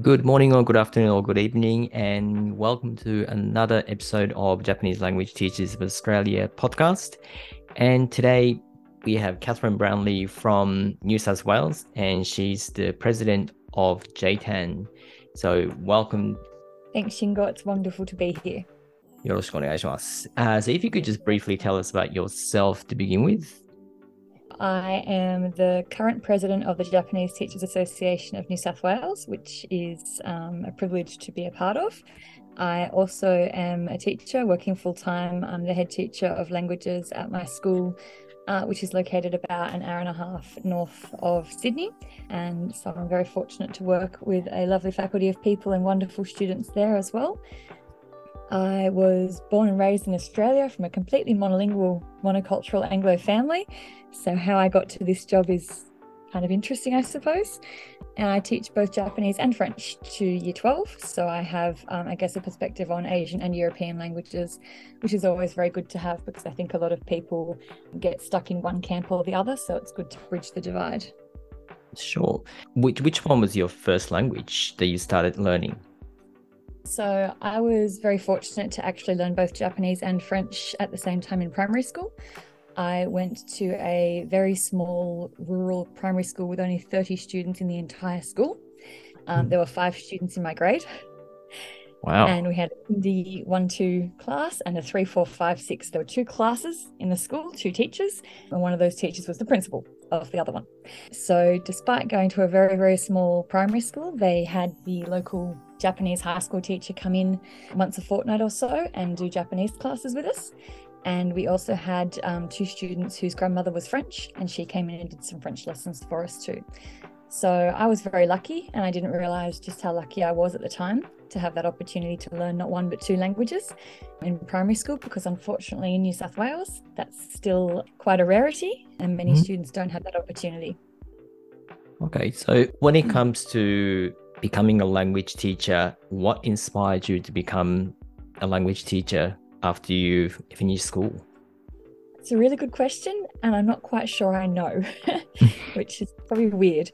Good morning, or good afternoon, or good evening, and welcome to another episode of Japanese Language Teachers of Australia podcast. And today we have Katherine Brownlee from New South Wales, and she's the president of JTAN. So, welcome. Thanks, Shingo. It's wonderful to be here. Uh, so, if you could just briefly tell us about yourself to begin with. I am the current president of the Japanese Teachers Association of New South Wales, which is um, a privilege to be a part of. I also am a teacher working full time. I'm the head teacher of languages at my school, uh, which is located about an hour and a half north of Sydney. And so I'm very fortunate to work with a lovely faculty of people and wonderful students there as well. I was born and raised in Australia from a completely monolingual, monocultural Anglo family. So, how I got to this job is kind of interesting, I suppose. And I teach both Japanese and French to year 12. So, I have, um, I guess, a perspective on Asian and European languages, which is always very good to have because I think a lot of people get stuck in one camp or the other. So, it's good to bridge the divide. Sure. Which, which one was your first language that you started learning? So I was very fortunate to actually learn both Japanese and French at the same time in primary school. I went to a very small rural primary school with only 30 students in the entire school. Um, there were five students in my grade. Wow. And we had the 1 2 class and a 3 4 5 6. There were two classes in the school, two teachers, and one of those teachers was the principal of the other one. So, despite going to a very, very small primary school, they had the local Japanese high school teacher come in once a fortnight or so and do Japanese classes with us. And we also had um, two students whose grandmother was French, and she came in and did some French lessons for us too. So I was very lucky, and I didn't realize just how lucky I was at the time to have that opportunity to learn not one but two languages in primary school, because unfortunately in New South Wales, that's still quite a rarity, and many Mhm. students don't have that opportunity. Okay, so when it comes to becoming a language teacher, what inspired you to become a language teacher after you finished school? It's a really good question, and I'm not quite sure I know, which is probably weird.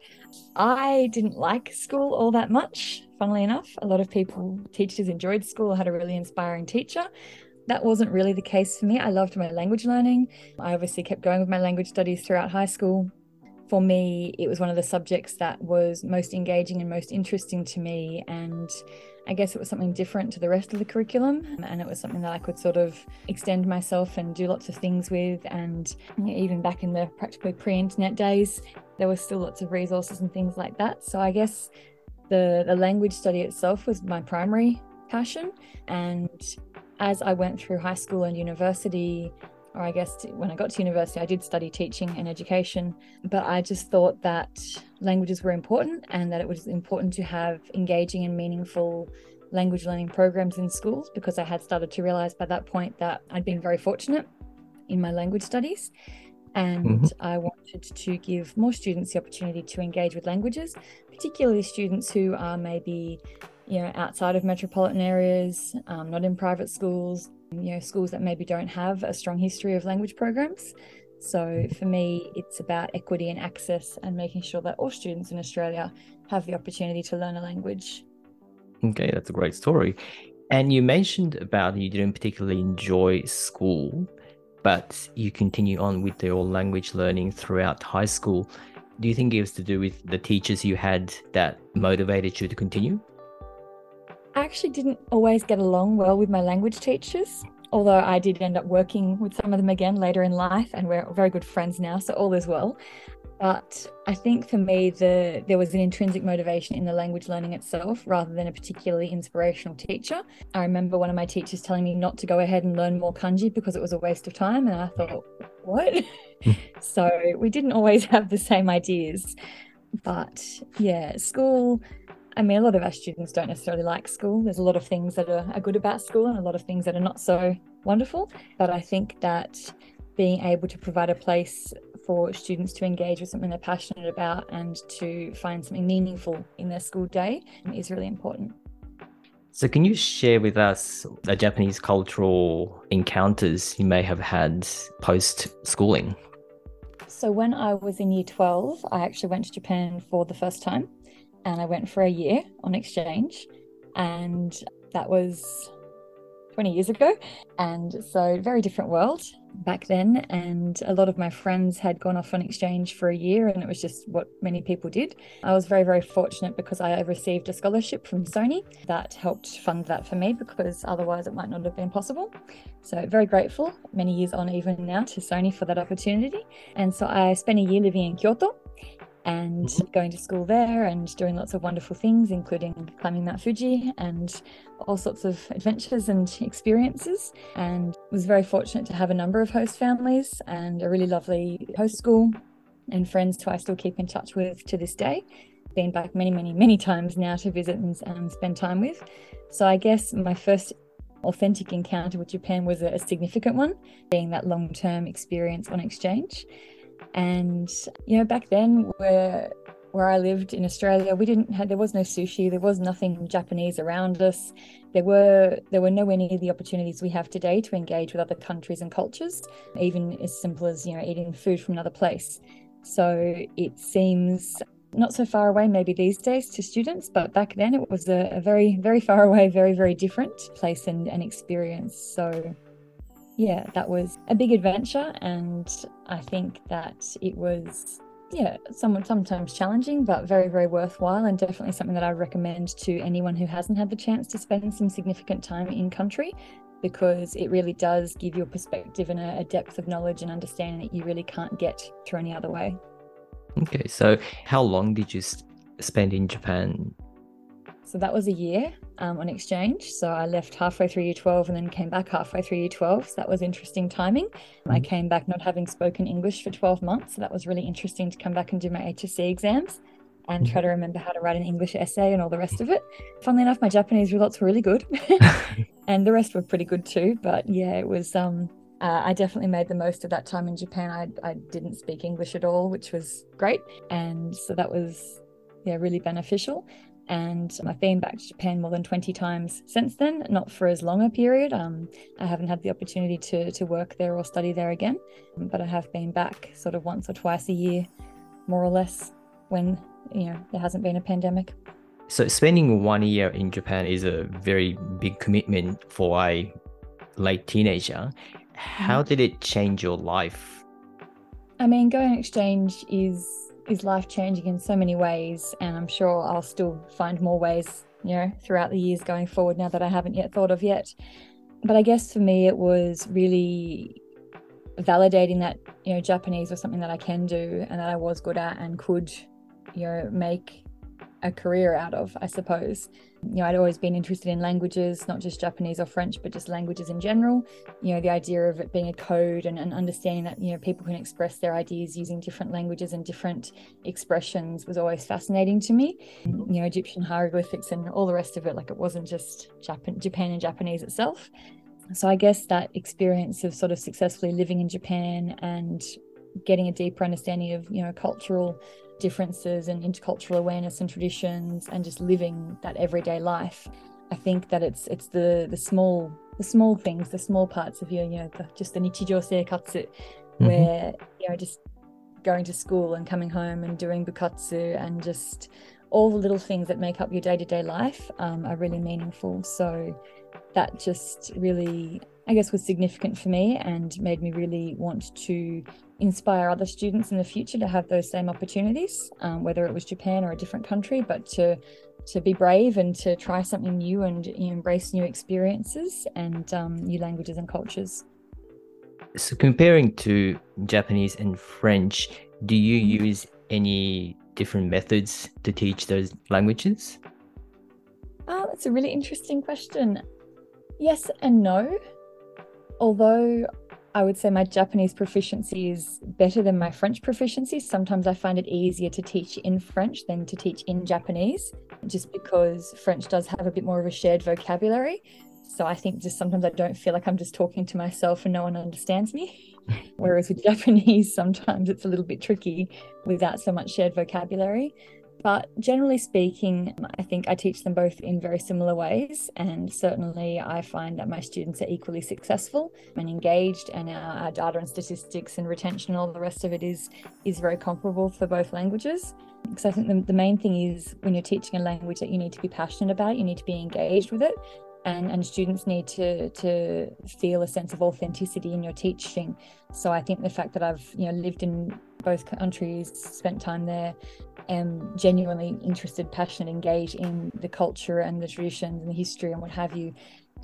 I didn't like school all that much, funnily enough. A lot of people, teachers, enjoyed school, had a really inspiring teacher. That wasn't really the case for me. I loved my language learning. I obviously kept going with my language studies throughout high school. For me, it was one of the subjects that was most engaging and most interesting to me. And I guess it was something different to the rest of the curriculum. And it was something that I could sort of extend myself and do lots of things with. And even back in the practically pre internet days, there were still lots of resources and things like that. So I guess the, the language study itself was my primary passion. And as I went through high school and university, or I guess when I got to university, I did study teaching and education, but I just thought that languages were important and that it was important to have engaging and meaningful language learning programs in schools because I had started to realize by that point that I'd been very fortunate in my language studies. And Mhm. I wanted to give more students the opportunity to engage with languages, particularly students who are maybe, you know, outside of metropolitan areas, um, not in private schools, you know, schools that maybe don't have a strong history of language programs. So for me, it's about equity and access and making sure that all students in Australia have the opportunity to learn a language. Okay, that's a great story. And you mentioned about you didn't particularly enjoy school, but you continue on with your language learning throughout high school. Do you think it was to do with the teachers you had that motivated you to continue? I actually didn't always get along well with my language teachers, although I did end up working with some of them again later in life, and we're very good friends now, so all is well. But I think for me, the there was an intrinsic motivation in the language learning itself rather than a particularly inspirational teacher. I remember one of my teachers telling me not to go ahead and learn more kanji because it was a waste of time, and I thought, what? Hmm. so we didn't always have the same ideas. But yeah, school I mean, a lot of our students don't necessarily like school. There's a lot of things that are, are good about school and a lot of things that are not so wonderful. But I think that being able to provide a place for students to engage with something they're passionate about and to find something meaningful in their school day is really important. So, can you share with us the Japanese cultural encounters you may have had post schooling? So, when I was in year 12, I actually went to Japan for the first time. And I went for a year on exchange. And that was 20 years ago. And so, very different world back then. And a lot of my friends had gone off on exchange for a year, and it was just what many people did. I was very, very fortunate because I received a scholarship from Sony that helped fund that for me because otherwise it might not have been possible. So, very grateful many years on, even now, to Sony for that opportunity. And so, I spent a year living in Kyoto and mm-hmm. going to school there and doing lots of wonderful things, including climbing Mount Fuji and all sorts of adventures and experiences. And was very fortunate to have a number of host families and a really lovely host school and friends who I still keep in touch with to this day. Been back many, many, many times now to visit and, spend time with. So I guess my first authentic encounter with Japan was a, a significant one, being that long term experience on exchange. And you know, back then where where I lived in Australia, we didn't have there was no sushi, there was nothing Japanese around us. There were there were nowhere near the opportunities we have today to engage with other countries and cultures, even as simple as you know eating food from another place. So it seems not so far away maybe these days to students, but back then it was a, a very very far away, very very different place and, and experience. So yeah, that was a big adventure. And I think that it was, yeah, somewhat sometimes challenging, but very, very worthwhile. And definitely something that I recommend to anyone who hasn't had the chance to spend some significant time in country because it really does give you a perspective and a, a depth of knowledge and understanding that you really can't get through any other way. Okay, so how long did you spend in Japan? So that was a year um, on exchange. So I left halfway through year 12 and then came back halfway through year 12. So that was interesting timing. Mm-hmm. I came back not having spoken English for 12 months. So that was really interesting to come back and do my HSC exams and try mm-hmm. to remember how to write an English essay and all the rest of it. Funnily enough, my Japanese results were really good and the rest were pretty good too. But yeah, it was. Um, uh, I definitely made the most of that time in Japan. I, I didn't speak English at all, which was great. And so that was, yeah, really beneficial. And I've been back to Japan more than 20 times since then, not for as long a period. Um, I haven't had the opportunity to, to work there or study there again, but I have been back sort of once or twice a year, more or less, when you know there hasn't been a pandemic. So spending one year in Japan is a very big commitment for a late teenager. How mm-hmm. did it change your life? I mean, going exchange is is life changing in so many ways, and I'm sure I'll still find more ways, you know, throughout the years going forward now that I haven't yet thought of yet. But I guess for me, it was really validating that, you know, Japanese was something that I can do and that I was good at and could, you know, make a career out of, I suppose. You know, I'd always been interested in languages, not just Japanese or French, but just languages in general. You know, the idea of it being a code and, and understanding that, you know, people can express their ideas using different languages and different expressions was always fascinating to me. You know, Egyptian hieroglyphics and all the rest of it, like it wasn't just Japan, Japan and Japanese itself. So I guess that experience of sort of successfully living in Japan and getting a deeper understanding of, you know, cultural differences and intercultural awareness and traditions and just living that everyday life. I think that it's it's the the small the small things, the small parts of your you know the, just the nichijou seikatsu, mm-hmm. where you know just going to school and coming home and doing bukatsu and just all the little things that make up your day to day life um, are really meaningful. So that just really, I guess, was significant for me and made me really want to inspire other students in the future to have those same opportunities, um, whether it was Japan or a different country, but to to be brave and to try something new and embrace new experiences and um, new languages and cultures. So, comparing to Japanese and French, do you mm-hmm. use any different methods to teach those languages? Oh, that's a really interesting question. Yes and no. Although I would say my Japanese proficiency is better than my French proficiency. Sometimes I find it easier to teach in French than to teach in Japanese, just because French does have a bit more of a shared vocabulary. So I think just sometimes I don't feel like I'm just talking to myself and no one understands me. Whereas with Japanese, sometimes it's a little bit tricky without so much shared vocabulary. But generally speaking, I think I teach them both in very similar ways. And certainly, I find that my students are equally successful and engaged, and our, our, data and statistics and retention and all the rest of it is, is very comparable for both languages. Because I think the, the main thing is when you're teaching a language that you need to be passionate about, you need to be engaged with it. And, and students need to to feel a sense of authenticity in your teaching. So I think the fact that I've you know lived in both countries, spent time there, am genuinely interested, passionate, engaged in the culture and the traditions and the history and what have you,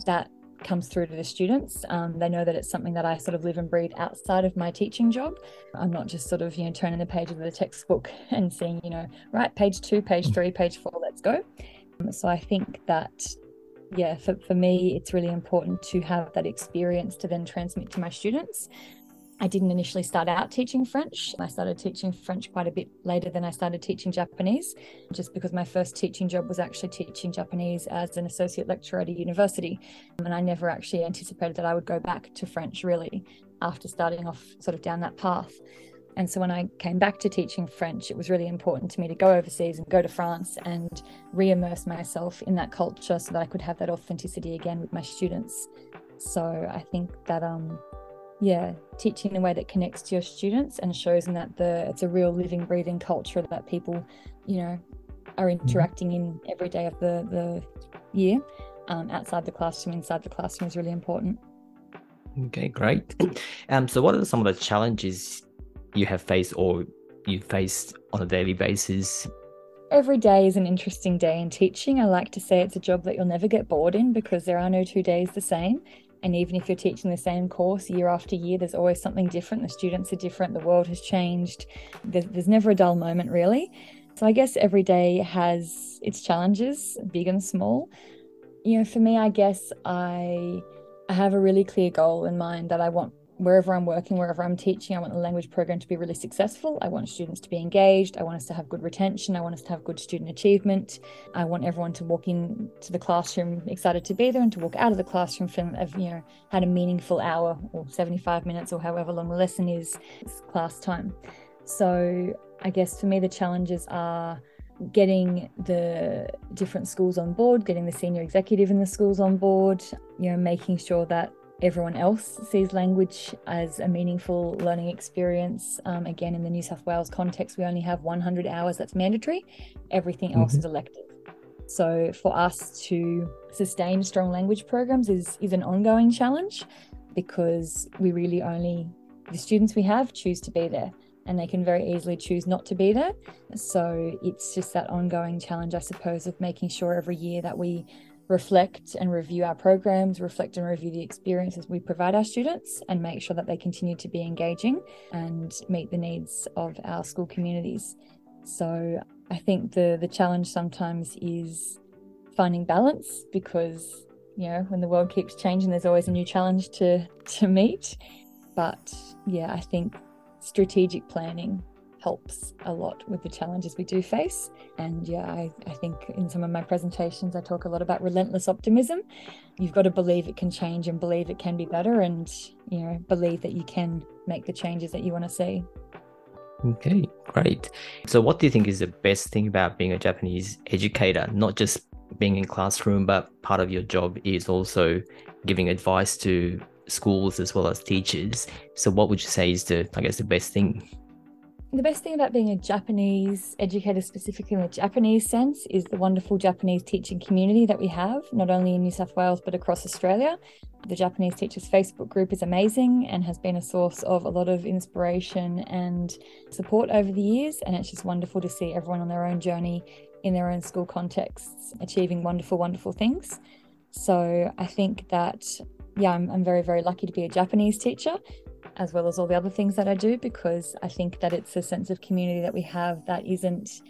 that comes through to the students. Um, they know that it's something that I sort of live and breathe outside of my teaching job. I'm not just sort of, you know, turning the page of the textbook and seeing, you know, right, page two, page three, page four, let's go. Um, so I think that, yeah, for, for me, it's really important to have that experience to then transmit to my students. I didn't initially start out teaching French. I started teaching French quite a bit later than I started teaching Japanese, just because my first teaching job was actually teaching Japanese as an associate lecturer at a university. And I never actually anticipated that I would go back to French really after starting off sort of down that path. And so when I came back to teaching French, it was really important to me to go overseas and go to France and re immerse myself in that culture so that I could have that authenticity again with my students. So I think that um, yeah teaching in a way that connects to your students and shows them that the it's a real living breathing culture that people you know are mm-hmm. interacting in every day of the the year um, outside the classroom inside the classroom is really important okay great um so what are some of the challenges you have faced or you face on a daily basis Every day is an interesting day in teaching. I like to say it's a job that you'll never get bored in because there are no two days the same. And even if you're teaching the same course year after year, there's always something different. The students are different, the world has changed. There's, there's never a dull moment, really. So I guess every day has its challenges, big and small. You know, for me, I guess I I have a really clear goal in mind that I want wherever I'm working, wherever I'm teaching, I want the language program to be really successful. I want students to be engaged. I want us to have good retention. I want us to have good student achievement. I want everyone to walk into the classroom excited to be there and to walk out of the classroom feeling have you know had a meaningful hour or 75 minutes or however long the lesson is class time. So I guess for me the challenges are getting the different schools on board, getting the senior executive in the schools on board, you know, making sure that everyone else sees language as a meaningful learning experience. Um, again, in the New South Wales context, we only have 100 hours that's mandatory, everything else mm-hmm. is elective. So for us to sustain strong language programs is, is an ongoing challenge because we really only, the students we have choose to be there and they can very easily choose not to be there. So it's just that ongoing challenge, I suppose, of making sure every year that we reflect and review our programs, reflect and review the experiences we provide our students, and make sure that they continue to be engaging and meet the needs of our school communities. So I think the the challenge sometimes is finding balance because you know when the world keeps changing, there's always a new challenge to to meet. But yeah, I think strategic planning helps a lot with the challenges we do face. And yeah, I, I think in some of my presentations, I talk a lot about relentless optimism. You've got to believe it can change and believe it can be better and, you know, believe that you can make the changes that you want to see. Okay, great. So, what do you think is the best thing about being a Japanese educator? Not just being in classroom, but part of your job is also giving advice to schools as well as teachers. So, what would you say is the, I guess, the best thing? The best thing about being a Japanese educator, specifically in the Japanese sense, is the wonderful Japanese teaching community that we have, not only in New South Wales, but across Australia. The Japanese Teachers Facebook group is amazing and has been a source of a lot of inspiration and support over the years. And it's just wonderful to see everyone on their own journey in their own school contexts achieving wonderful, wonderful things. So I think that, yeah, I'm, I'm very, very lucky to be a Japanese teacher as well as all the other things that I do, because I think that it's a sense of community that we have that isn't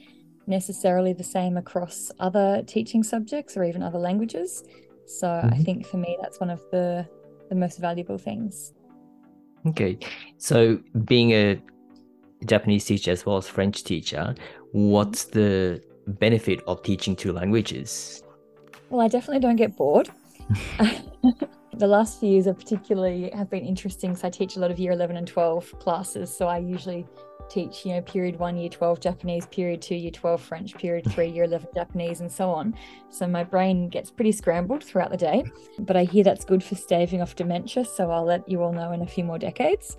necessarily the same across other teaching subjects or even other languages. So mm-hmm. I think for me, that's one of the, the most valuable things. Okay. So being a Japanese teacher as well as French teacher, what's the benefit of teaching two languages? Well, I definitely don't get bored. The last few years, are particularly have been interesting. So I teach a lot of year 11 and 12 classes. So I usually teach, you know, period one, year 12 Japanese, period two, year 12 French, period three, year 11 Japanese, and so on. So my brain gets pretty scrambled throughout the day. But I hear that's good for staving off dementia. So I'll let you all know in a few more decades.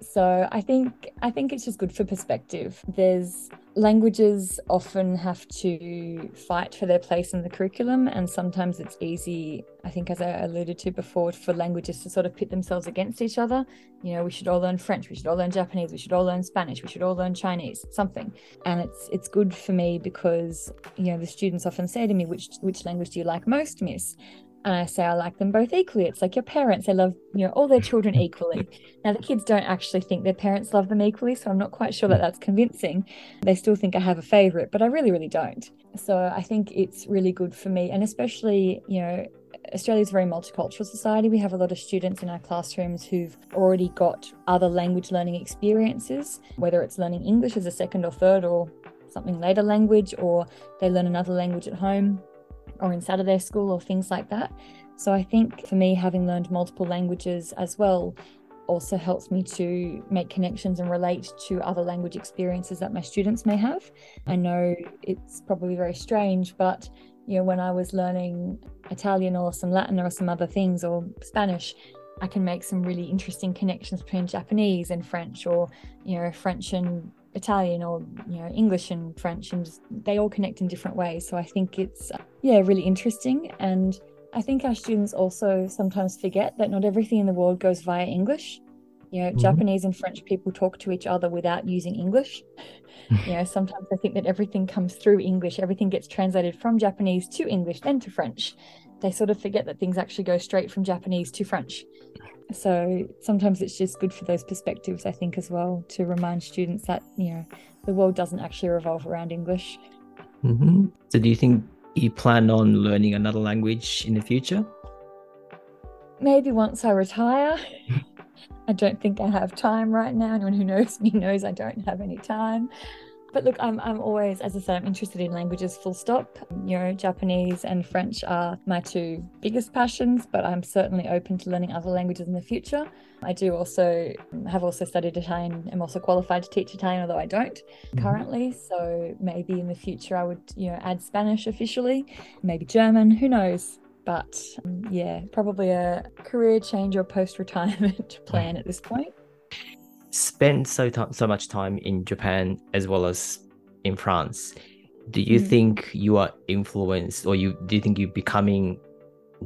So I think I think it's just good for perspective. There's languages often have to fight for their place in the curriculum and sometimes it's easy i think as i alluded to before for languages to sort of pit themselves against each other. You know we should all learn french we should all learn japanese we should all learn spanish we should all learn chinese something. And it's it's good for me because you know the students often say to me which which language do you like most miss and I say I like them both equally. It's like your parents, they love, you know, all their children equally. Now the kids don't actually think their parents love them equally, so I'm not quite sure that that's convincing. They still think I have a favorite, but I really really don't. So I think it's really good for me and especially, you know, Australia is a very multicultural society. We have a lot of students in our classrooms who've already got other language learning experiences, whether it's learning English as a second or third or something later language or they learn another language at home or in Saturday school or things like that. So I think for me, having learned multiple languages as well also helps me to make connections and relate to other language experiences that my students may have. I know it's probably very strange, but you know, when I was learning Italian or some Latin or some other things or Spanish, I can make some really interesting connections between Japanese and French or, you know, French and Italian or you know English and French and just, they all connect in different ways. So I think it's yeah really interesting. And I think our students also sometimes forget that not everything in the world goes via English. You know mm-hmm. Japanese and French people talk to each other without using English. You know sometimes I think that everything comes through English everything gets translated from Japanese to English then to French. They sort of forget that things actually go straight from Japanese to French so sometimes it's just good for those perspectives, I think, as well, to remind students that, you know, the world doesn't actually revolve around English. Mm-hmm. So do you think you plan on learning another language in the future? Maybe once I retire. I don't think I have time right now. Anyone who knows me knows I don't have any time. But look, I'm, I'm always, as I said, I'm interested in languages full stop. You know, Japanese and French are my two biggest passions, but I'm certainly open to learning other languages in the future. I do also have also studied Italian. I'm also qualified to teach Italian, although I don't mm-hmm. currently. So maybe in the future I would, you know, add Spanish officially, maybe German, who knows? But um, yeah, probably a career change or post retirement plan at this point spent so t- so much time in Japan as well as in France. Do you mm. think you are influenced, or you do you think you're becoming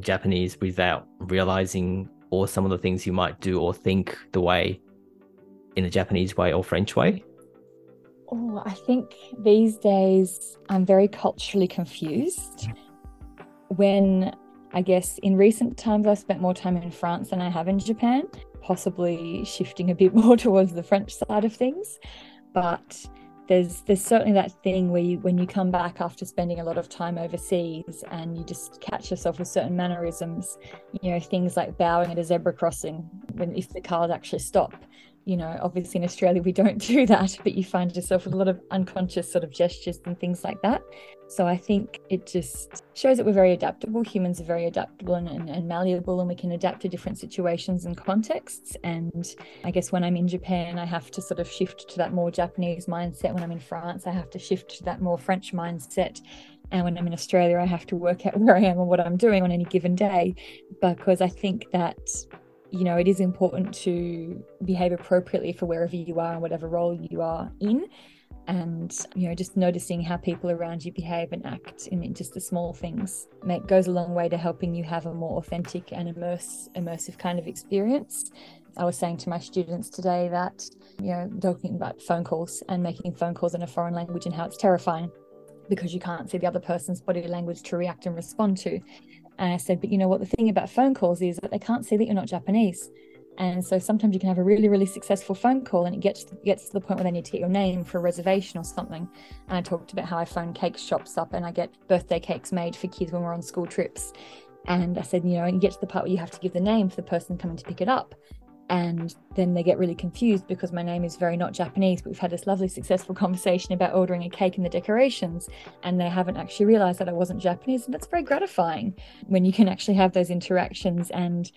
Japanese without realizing or some of the things you might do or think the way in a Japanese way or French way? Oh, I think these days I'm very culturally confused. When I guess in recent times I've spent more time in France than I have in Japan possibly shifting a bit more towards the French side of things. But there's there's certainly that thing where you when you come back after spending a lot of time overseas and you just catch yourself with certain mannerisms, you know, things like bowing at a zebra crossing when if the cars actually stop you know, obviously in Australia we don't do that, but you find yourself with a lot of unconscious sort of gestures and things like that. So I think it just shows that we're very adaptable. Humans are very adaptable and, and, and, malleable, and we can adapt to different situations and contexts. And I guess when I'm in Japan, I have to sort of shift to that more Japanese mindset. When I'm in France, I have to shift to that more French mindset. And when I'm in Australia, I have to work out where I am and what I'm doing on any given day because I think that you know, it is important to behave appropriately for wherever you are and whatever role you are in. And, you know, just noticing how people around you behave and act in just the small things make, goes a long way to helping you have a more authentic and immerse, immersive kind of experience. I was saying to my students today that, you know, talking about phone calls and making phone calls in a foreign language and how it's terrifying because you can't see the other person's body language to react and respond to. And I said, but you know what? The thing about phone calls is that they can't see that you're not Japanese. And so sometimes you can have a really, really successful phone call and it gets gets to the point where they need to get your name for a reservation or something. And I talked about how I phone cake shops up and I get birthday cakes made for kids when we're on school trips. And I said, you know, and you get to the part where you have to give the name for the person coming to pick it up and then they get really confused because my name is very not Japanese. But we've had this lovely, successful conversation about ordering a cake and the decorations, and they haven't actually realized that I wasn't Japanese. And that's very gratifying when you can actually have those interactions and,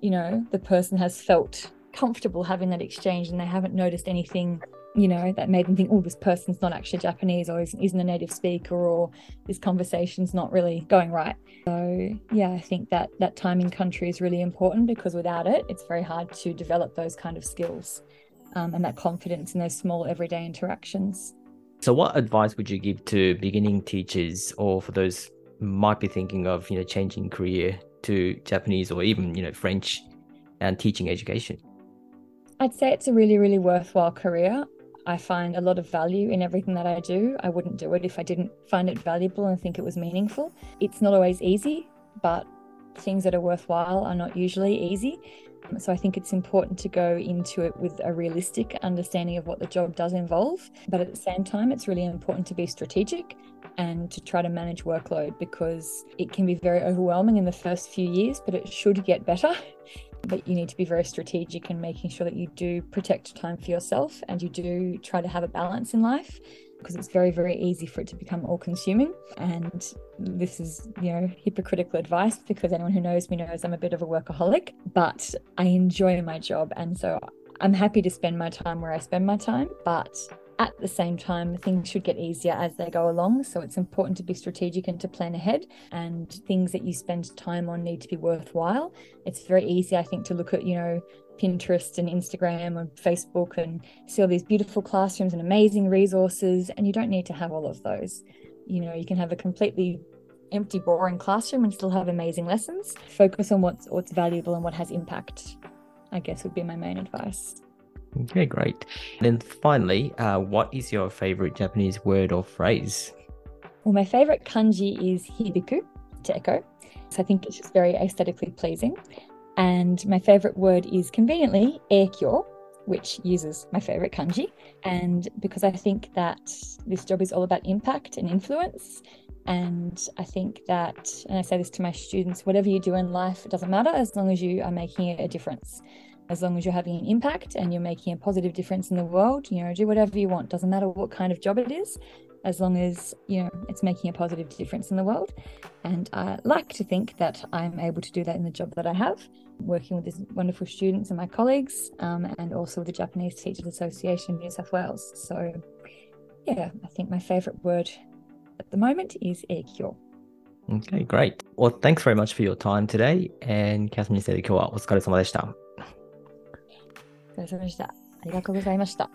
you know, the person has felt comfortable having that exchange and they haven't noticed anything you know, that made them think, oh, this person's not actually Japanese or isn't a native speaker or this conversation's not really going right. So, yeah, I think that that time in country is really important because without it, it's very hard to develop those kind of skills um, and that confidence in those small everyday interactions. So, what advice would you give to beginning teachers or for those might be thinking of, you know, changing career to Japanese or even, you know, French and teaching education? I'd say it's a really, really worthwhile career. I find a lot of value in everything that I do. I wouldn't do it if I didn't find it valuable and think it was meaningful. It's not always easy, but things that are worthwhile are not usually easy. So I think it's important to go into it with a realistic understanding of what the job does involve. But at the same time, it's really important to be strategic and to try to manage workload because it can be very overwhelming in the first few years, but it should get better but you need to be very strategic in making sure that you do protect time for yourself and you do try to have a balance in life because it's very very easy for it to become all consuming and this is you know hypocritical advice because anyone who knows me knows I'm a bit of a workaholic but I enjoy my job. And so I'm happy to spend my time where I spend my time but at the same time, things should get easier as they go along. So it's important to be strategic and to plan ahead. And things that you spend time on need to be worthwhile. It's very easy, I think, to look at, you know, Pinterest and Instagram and Facebook and see all these beautiful classrooms and amazing resources. And you don't need to have all of those. You know, you can have a completely empty, boring classroom and still have amazing lessons. Focus on what's what's valuable and what has impact, I guess would be my main advice. Okay, great. And then finally, uh, what is your favorite Japanese word or phrase? Well, my favorite kanji is hibiku, to echo. So I think it's just very aesthetically pleasing. And my favorite word is conveniently eikyo, which uses my favorite kanji. And because I think that this job is all about impact and influence. And I think that, and I say this to my students, whatever you do in life, it doesn't matter as long as you are making a difference as long as you're having an impact and you're making a positive difference in the world, you know, do whatever you want. Doesn't matter what kind of job it is, as long as, you know, it's making a positive difference in the world. And I like to think that I'm able to do that in the job that I have, working with these wonderful students and my colleagues, um, and also with the Japanese Teachers Association of New South Wales. So, yeah, I think my favorite word at the moment is eikyo. Okay, great. Well, thanks very much for your time today. And Catherine said, 今日はお疲れ様でした。 お疲れ様でした。ありがとうございました。